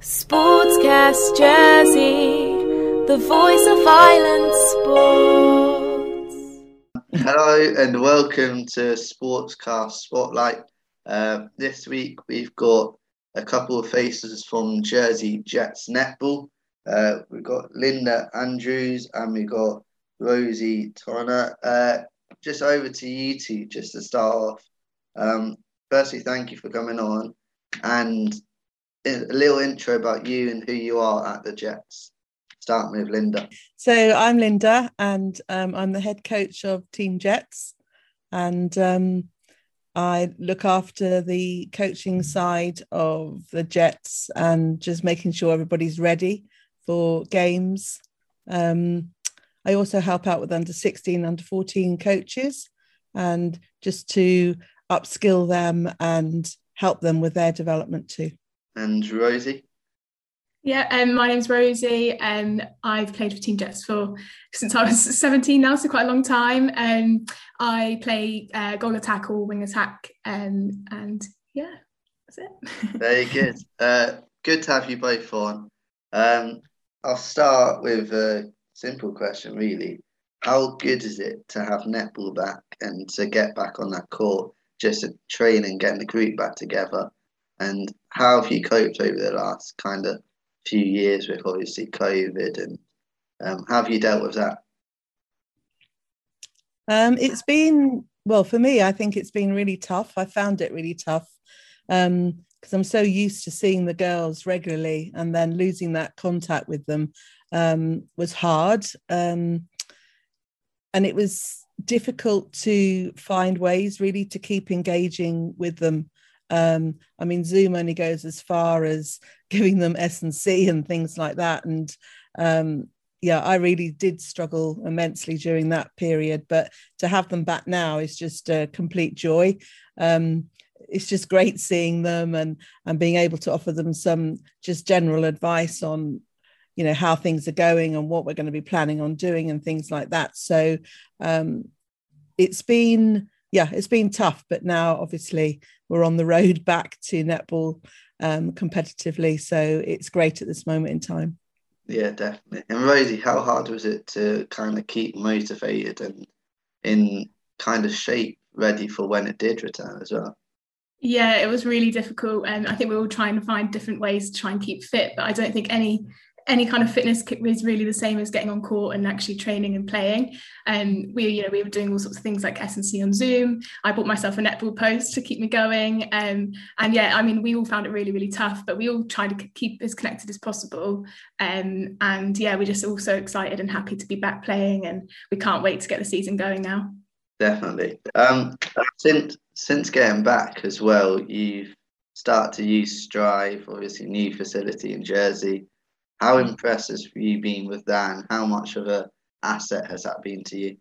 Sportscast Jersey, the voice of Island sports. Hello and welcome to Sportscast Spotlight. Uh, this week we've got a couple of faces from Jersey Jets netball. Uh, we've got Linda Andrews and we've got Rosie Turner. Uh, just over to you two, just to start off. Um, firstly, thank you for coming on. And a little intro about you and who you are at the Jets. Starting with Linda. So I'm Linda, and um, I'm the head coach of Team Jets, and um, I look after the coaching side of the Jets and just making sure everybody's ready for games. Um, I also help out with under 16, under 14 coaches, and just to upskill them and help them with their development too and Rosie. Yeah, um, my name's Rosie. and I've played for Team Jets for since I was 17 now, so quite a long time. Um, I play uh, goal attack or wing attack, um, and yeah, that's it. Very good. Uh, good to have you both on. Um, I'll start with a simple question, really. How good is it to have netball back and to get back on that court, just to train and getting the group back together? And how have you coped over the last kind of few years with obviously COVID and um, how have you dealt with that? Um, it's been, well, for me, I think it's been really tough. I found it really tough because um, I'm so used to seeing the girls regularly and then losing that contact with them um, was hard. Um, and it was difficult to find ways really to keep engaging with them um, I mean, Zoom only goes as far as giving them S and C and things like that. And um, yeah, I really did struggle immensely during that period. But to have them back now is just a complete joy. Um, it's just great seeing them and and being able to offer them some just general advice on you know how things are going and what we're going to be planning on doing and things like that so um, it's been yeah, it's been tough, but now obviously we're on the road back to netball um, competitively. So it's great at this moment in time. Yeah, definitely. And Rosie, how hard was it to kind of keep motivated and in kind of shape ready for when it did return as well? Yeah, it was really difficult. And I think we were all trying to find different ways to try and keep fit, but I don't think any any kind of fitness is really the same as getting on court and actually training and playing. And um, we, you know, we were doing all sorts of things like S&C on Zoom. I bought myself a netball post to keep me going. Um, and yeah, I mean, we all found it really, really tough, but we all tried to keep as connected as possible. Um, and yeah, we're just all so excited and happy to be back playing, and we can't wait to get the season going now. Definitely. Um, since since getting back as well, you've started to use Strive, obviously new facility in Jersey. How impressed have you been with that, and how much of a asset has that been to you?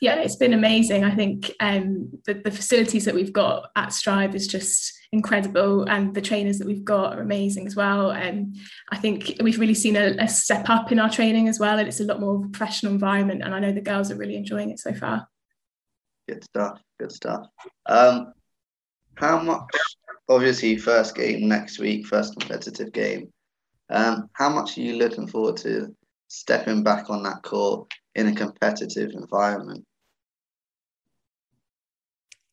Yeah, it's been amazing. I think um, the, the facilities that we've got at Strive is just incredible, and the trainers that we've got are amazing as well. And I think we've really seen a, a step up in our training as well, and it's a lot more professional environment. And I know the girls are really enjoying it so far. Good stuff. Good stuff. Um, how much? Obviously, first game next week, first competitive game. Um, how much are you looking forward to stepping back on that court in a competitive environment?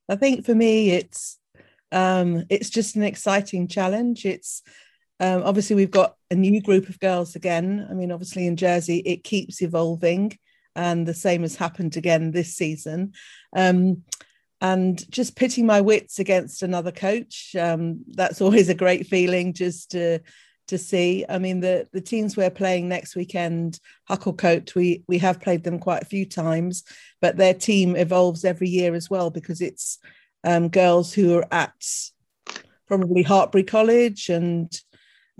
I think for me, it's um, it's just an exciting challenge. It's um, obviously we've got a new group of girls again. I mean, obviously in Jersey, it keeps evolving, and the same has happened again this season. Um, and just pitting my wits against another coach, um, that's always a great feeling. Just to to see. I mean, the the teams we're playing next weekend, Hucclecote, we we have played them quite a few times, but their team evolves every year as well because it's um, girls who are at probably Hartpury College and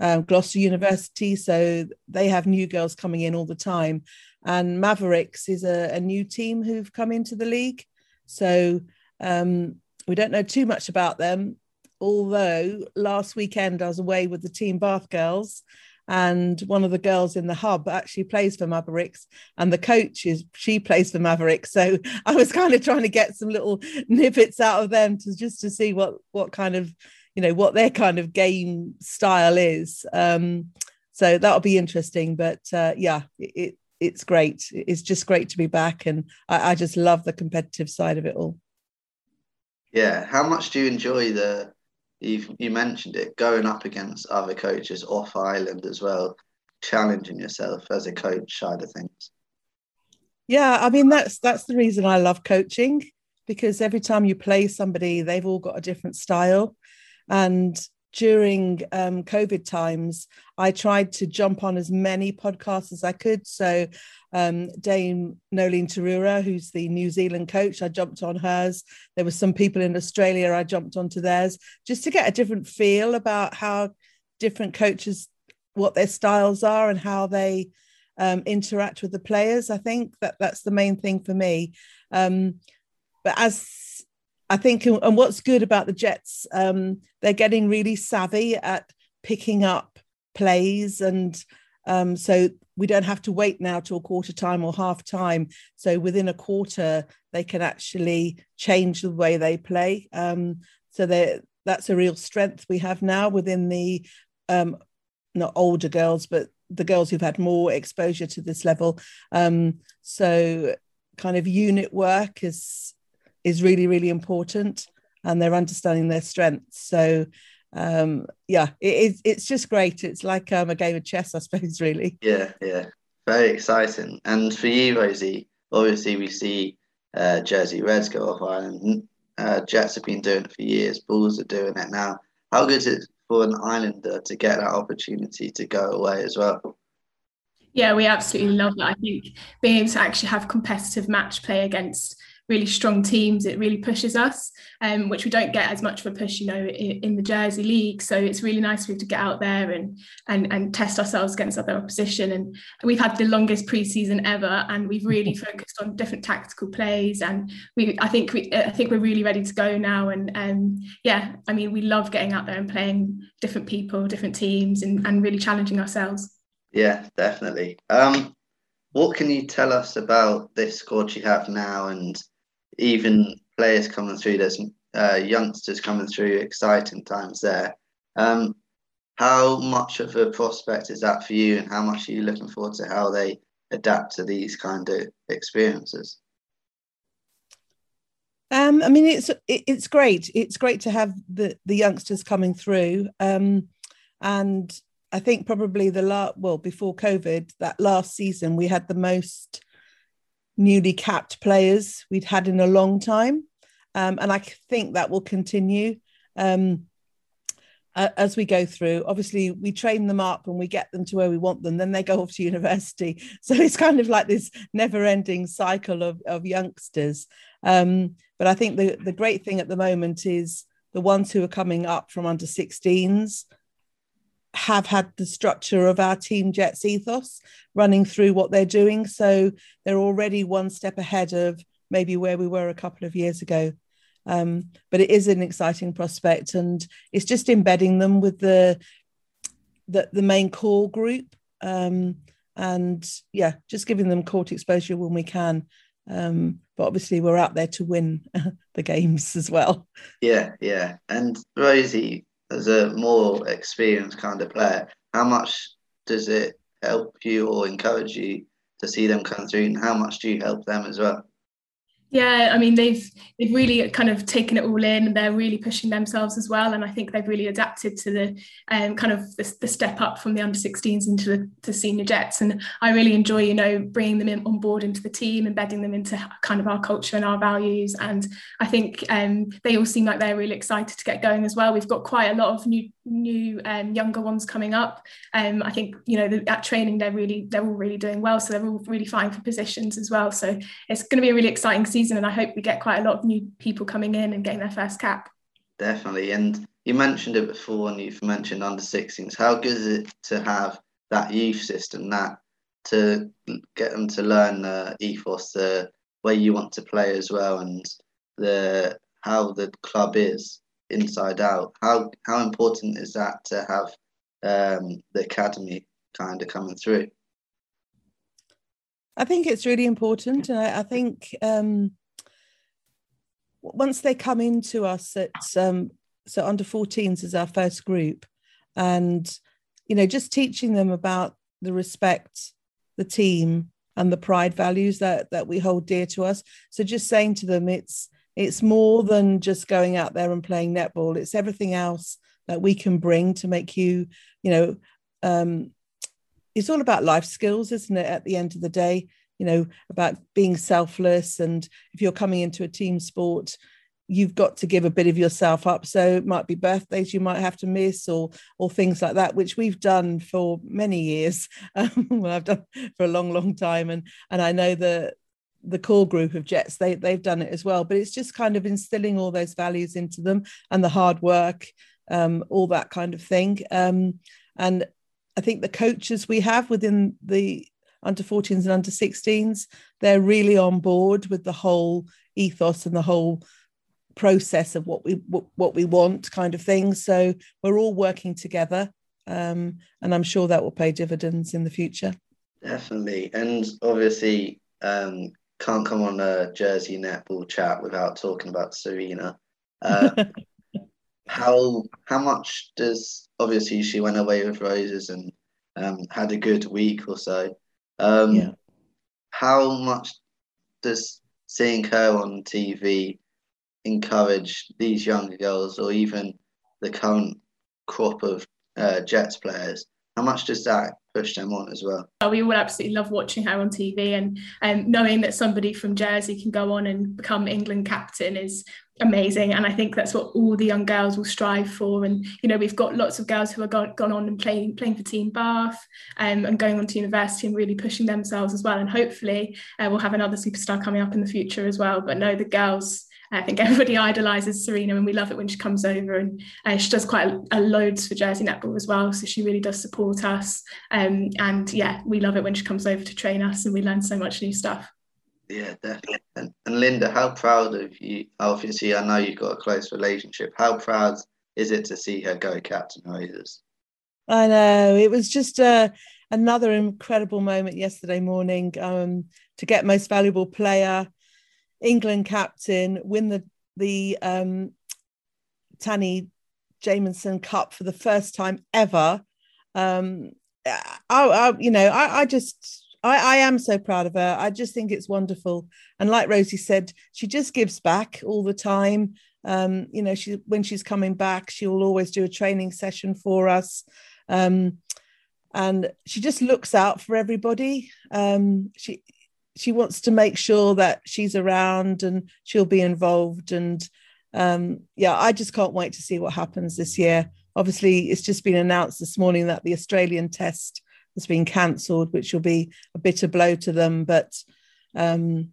um, Gloucester University, so they have new girls coming in all the time. And Mavericks is a, a new team who've come into the league, so um, we don't know too much about them although last weekend I was away with the Team Bath girls and one of the girls in the hub actually plays for Mavericks, and the coach is she plays for Mavericks. So I was kind of trying to get some little nippets out of them to just to see what what kind of you know what their kind of game style is. Um, so that'll be interesting. But uh, yeah, it, it's great. It's just great to be back, and I, I just love the competitive side of it all. Yeah, how much do you enjoy the? You you mentioned it going up against other coaches off island as well, challenging yourself as a coach side of things. Yeah, I mean that's that's the reason I love coaching because every time you play somebody, they've all got a different style, and during um, COVID times, I tried to jump on as many podcasts as I could. So, um, Dame Noeline Taurua, who's the New Zealand coach, I jumped on hers. There were some people in Australia, I jumped onto theirs just to get a different feel about how different coaches, what their styles are, and how they um, interact with the players. I think that that's the main thing for me. Um, but as I think, and what's good about the Jets, um, they're getting really savvy at picking up plays, and um, so we don't have to wait now till quarter time or half time. So within a quarter, they can actually change the way they play. Um, so that's a real strength we have now within the um, not older girls, but the girls who've had more exposure to this level. Um, so kind of unit work is is really really important and they're understanding their strengths. So um yeah it, it's just great. It's like um, a game of chess i suppose really. Yeah yeah. Very exciting. And for you rosie obviously we see uh, jersey reds go off island. Uh, jets have been doing it for years. Bulls are doing it now. How good is it for an islander to get that opportunity to go away as well? Yeah we absolutely love that. I think being able to actually have competitive match play against really strong teams, it really pushes us, um, which we don't get as much of a push, you know, in, the Jersey League. So it's really nice for to get out there and and and test ourselves against other opposition. And we've had the longest preseason ever, and we've really focused on different tactical plays. And we, I think we, I think we're really ready to go now. And um, yeah, I mean, we love getting out there and playing different people, different teams, and and really challenging ourselves. Yeah, definitely. Um, what can you tell us about this squad you have now and even players coming through, there's uh, youngsters coming through, exciting times there. Um, how much of a prospect is that for you, and how much are you looking forward to how they adapt to these kind of experiences? Um, I mean, it's it's great. It's great to have the the youngsters coming through, um, and I think probably the last well before COVID, that last season we had the most newly capped players we'd had in a long time. Um, and I think that will continue um, uh, as we go through. Obviously, we train them up and we get them to where we want them, then they go off to university. So it's kind of like this never ending cycle of, of youngsters. Um, but I think the, the great thing at the moment is the ones who are coming up from under 16s have had the structure of our Team Jets ethos running through what they're doing. So they're already one step ahead of maybe where we were a couple of years ago. Um, but it is an exciting prospect, and it's just embedding them with the the, the main core group, um, and yeah, just giving them court exposure when we can. Um, but obviously, we're out there to win the games as well. Yeah, yeah. And Rosie, as a more experienced kind of player, how much does it help you or encourage you to see them come through, and how much do you help them as well? Yeah, I mean they've they've really kind of taken it all in, and they're really pushing themselves as well. And I think they've really adapted to the um, kind of the, the, step up from the under 16s into the, senior jets. And I really enjoy, you know, bringing them in on board into the team, embedding them into kind of our culture and our values. And I think um, they all seem like they're really excited to get going as well. We've got quite a lot of new new um, younger ones coming up. Um, I think you know the, at training they're really they're all really doing well, so they're all really fine for positions as well. So it's going to be a really exciting season and I hope we get quite a lot of new people coming in and getting their first cap. Definitely, and you mentioned it before, and you've mentioned under 16s. How good is it to have that youth system, that to get them to learn the ethos, the way you want to play as well, and the how the club is inside out. How how important is that to have um, the academy kind of coming through? I think it's really important, and I, I think um, once they come into us at um, so under 14s is our first group, and you know, just teaching them about the respect, the team, and the pride values that that we hold dear to us. So just saying to them, it's it's more than just going out there and playing netball. It's everything else that we can bring to make you, you know, um, it's all about life skills, isn't it? At the end of the day, you know, about being selfless. And if you're coming into a team sport, you've got to give a bit of yourself up. So it might be birthdays you might have to miss or or things like that, which we've done for many years. Um, well, I've done for a long, long time. And and I know that the core group of jets they they've done it as well. But it's just kind of instilling all those values into them and the hard work um, all that kind of thing. Um, and I think the coaches we have within the under 14s and under 16s, they're really on board with the whole ethos and the whole process of what we what we want kind of thing. So we're all working together um, and i'm sure that will pay dividends in the future. Definitely. And obviously um, can't come on a jersey netball chat without talking about serena uh, how how much does obviously she went away with roses and um, had a good week or so. Um, yeah. How much does seeing her on TV encourage these younger girls, or even the current crop of uh, Jets players? How much does that push them on as well? We all absolutely love watching her on TV, and um, knowing that somebody from Jersey can go on and become England captain is amazing. And i think that's what all the young girls will strive for. And you know we've got lots of girls who have gone, gone on and playing playing for team bath um, and going on to university and really pushing themselves as well. And hopefully uh, we'll have another superstar coming up in the future as well. But no the girls I think everybody idolizes Serena and we love it when she comes over and uh, she does quite a, a, loads for Jersey Netball as well. So she really does support us. Um, and yeah, we love it when she comes over to train us and we learn so much new stuff. Yeah, definitely. And, and Linda, how proud of you? Obviously, I know you've got a close relationship. How proud is it to see her go captain Raiders? I know it was just uh, another incredible moment yesterday morning um, to get most valuable player, England captain, win the the um, Taini Jamison Cup for the first time ever. Um, I, I, you know, I, I just I, I am so proud of her. I just think it's wonderful. And like Rosie said, she just gives back all the time. Um, you know, she when she's coming back, she will always do a training session for us. Um, and she just looks out for everybody. Um, she she wants to make sure that she's around and she'll be involved. And um, yeah, I just can't wait to see what happens this year. Obviously, it's just been announced this morning that the Australian test has been cancelled, which will be a bitter blow to them. But um,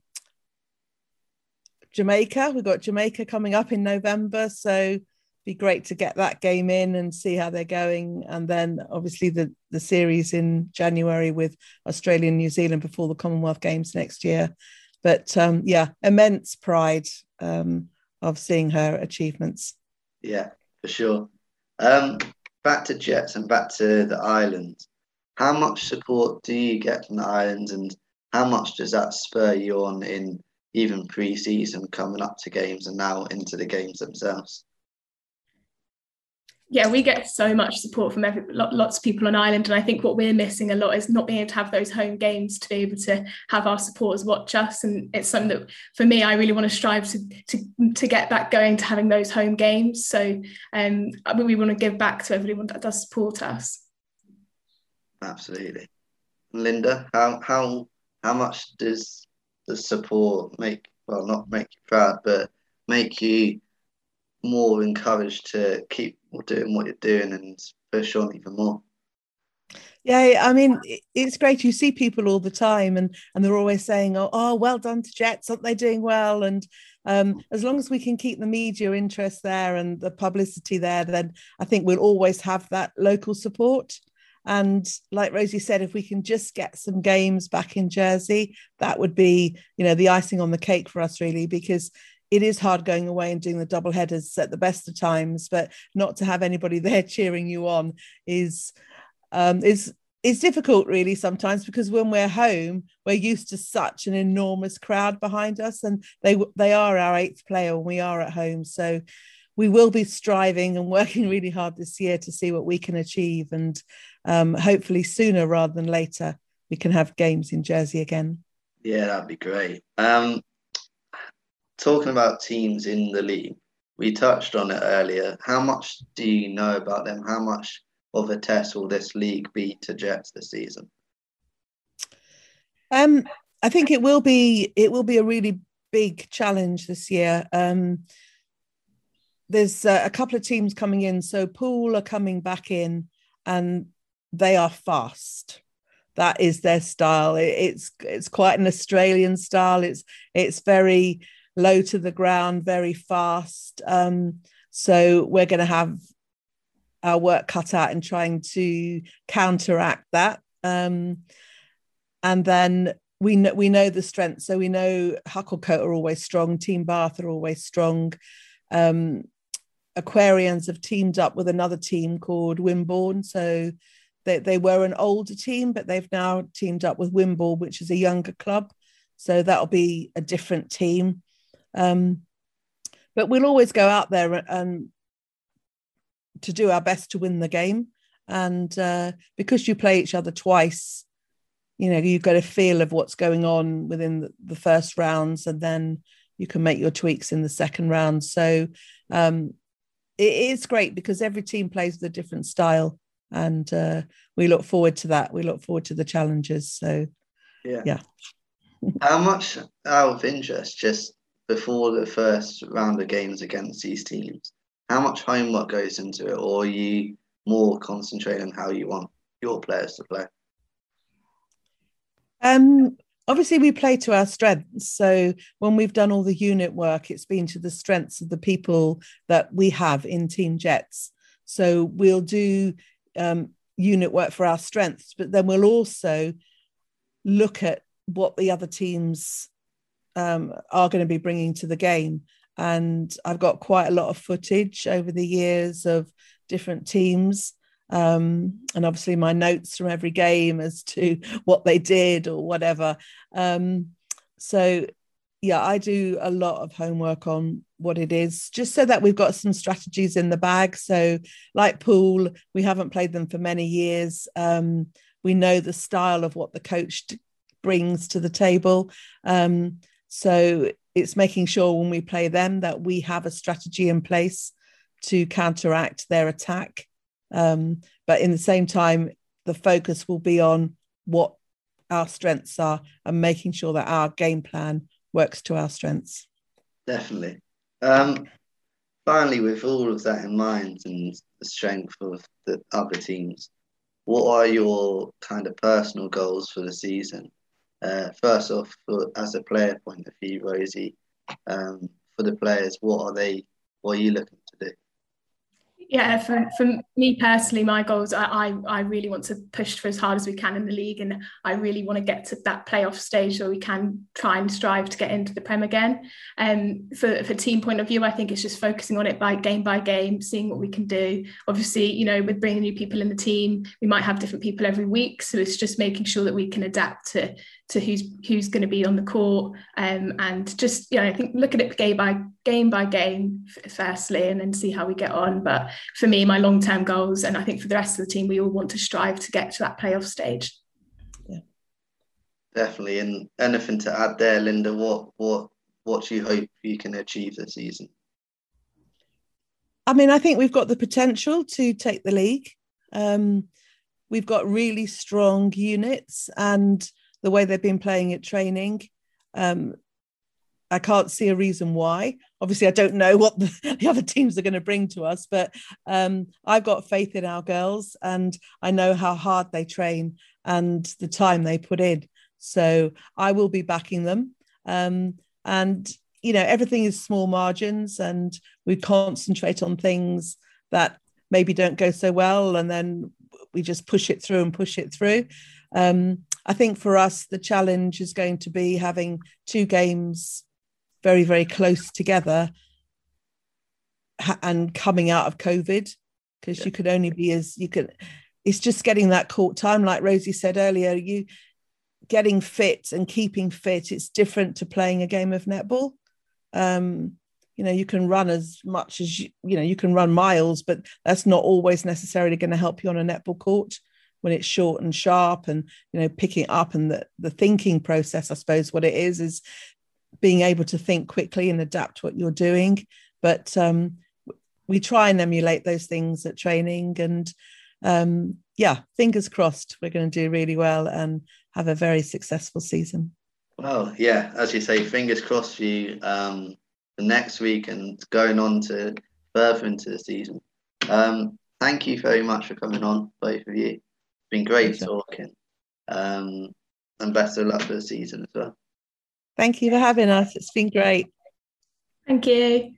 Jamaica, we've got Jamaica coming up in November, so be great to get that game in and see how they're going. And then obviously the the series in January with Australia and New Zealand before the Commonwealth Games next year. But um, yeah, immense pride um, of seeing her achievements. Yeah, for sure. Um, back to Jets and back to the islands how much support do you get from the islands and how much does that spur you on in even pre-season coming up to games and now into the games themselves yeah, we get so much support from every, lots of people on island, and I think what we're missing a lot is not being able to have those home games to be able to have our supporters watch us, and it's something that for me I really want to strive to to to get that going to having those home games. So um, we want to give back to everyone that does support us. Absolutely. Linda, how how how much does the support make well not make you proud, but make you more encouraged to keep doing what you're doing and push on even more? Yeah, I mean, it's great. You see people all the time, and and they're always saying, "Oh, oh well done to Jets. Aren't they doing well?" And um, as long as we can keep the media interest there and the publicity there, then I think we'll always have that local support. And like Rosie said, if we can just get some games back in Jersey, that would be, you know, the icing on the cake for us, really, because it is hard going away and doing the double headers at the best of times, but not to have anybody there cheering you on is um, is is difficult really sometimes because when we're home we're used to such an enormous crowd behind us and they they are our eighth player and we are at home so we will be striving and working really hard this year to see what we can achieve, and um, hopefully sooner rather than later we can have games in Jersey again. Yeah, that'd be great. Um, talking about teams in the league, we touched on it earlier. How much do you know about them? How much of a test will this league be to Jets this season? Um, I think it will be it will be a really big challenge this year. Um, there's uh, a couple of teams coming in, so Poole are coming back in, and they are fast. That is their style. It, it's it's quite an Australian style. It's it's very low to the ground, very fast. Um, so we're going to have our work cut out in trying to counteract that. Um, and then we know we know the strengths. So we know Hucclecote are always strong. Team Bath are always strong. Um, Aquarians have teamed up with another team called Wimborne. So they, they were an older team, but they've now teamed up with Wimborne, which is a younger club. So that'll be a different team. Um, but we'll always go out there and to do our best to win the game. And uh, because you play each other twice, you know you've got a feel of what's going on within the, the first rounds and then you can make your tweaks in the second round. So um, it is great because every team plays with a different style and uh, we look forward to that. We look forward to the challenges. So yeah. yeah. How much out of interest just before the first round of games against these teams how much homework goes into it or you more concentrating on how you want your players to play um, obviously, we play to our strengths. So when we've done all the unit work, it's been to the strengths of the people that we have in Team Jets. So we'll do um, unit work for our strengths, but then we'll also look at what the other teams um, are going to be bringing to the game. And I've got quite a lot of footage over the years of different teams um, and obviously my notes from every game as to what they did or whatever. Um, so yeah, I do a lot of homework on what it is, just so that we've got some strategies in the bag. So, like Poole, we haven't played them for many years. Um, we know the style of what the coach brings to the table. Um, so, it's making sure when we play them that we have a strategy in place to counteract their attack. Um, but in the same time, the focus will be on what our strengths are and making sure that our game plan works to our strengths. Definitely. Um, finally, with all of that in mind and the strength of the other teams, what are your kind of personal goals for the season? Uh, first off, for, as a player point of view, Rosie, um, for the players, what are they? What are you looking to do? yeah, for, for me personally, my goals, I, I, I really want to push for as hard as we can in the league. And I really want to get to that playoff stage so we can try and strive to get into the Prem again. Um, for, for team point of view, I think it's just focusing on it by game by game, seeing what we can do. Obviously, you know, with bringing new people in the team, we might have different people every week. So it's just making sure that we can adapt to to who's who's going to be on the court um, and just you know I think look at it game by game by game firstly and then see how we get on. But for me my long term goals and I think for the rest of the team we all want to strive to get to that playoff stage. Yeah. Definitely. And anything to add there Linda? What what what do you hope you can achieve this season? I mean I think we've got the potential to take the league. Um, we've got really strong units and the way they've been playing at training. Um, I can't see a reason why. Obviously, I don't know what the, the other teams are going to bring to us, but um, I've got faith in our girls and I know how hard they train and the time they put in. So I will be backing them. Um, and, you know, everything is small margins and we concentrate on things that maybe don't go so well and then we just push it through and push it through. Um, I think for us, the challenge is going to be having two games very, very close together and coming out of COVID because yeah. you could only be as you could. It's just getting that court time, like Rosie said earlier. You getting fit and keeping fit. It's different to playing a game of netball. Um, you know you can run as much as you you know you can run miles but that's not always necessarily going to help you on a netball court when it's short and sharp and you know picking up and the, the thinking process i suppose what it is is being able to think quickly and adapt what you're doing. But um, we try and emulate those things at training and um, yeah fingers crossed we're going to do really well and have a very successful season. Well yeah as you say fingers crossed for you um, for next week and going on to further into the season. Um, thank you very much for coming on both of you been great talking. Um, and best of luck for the season as well. Thank you for having us. It's been great. Thank you.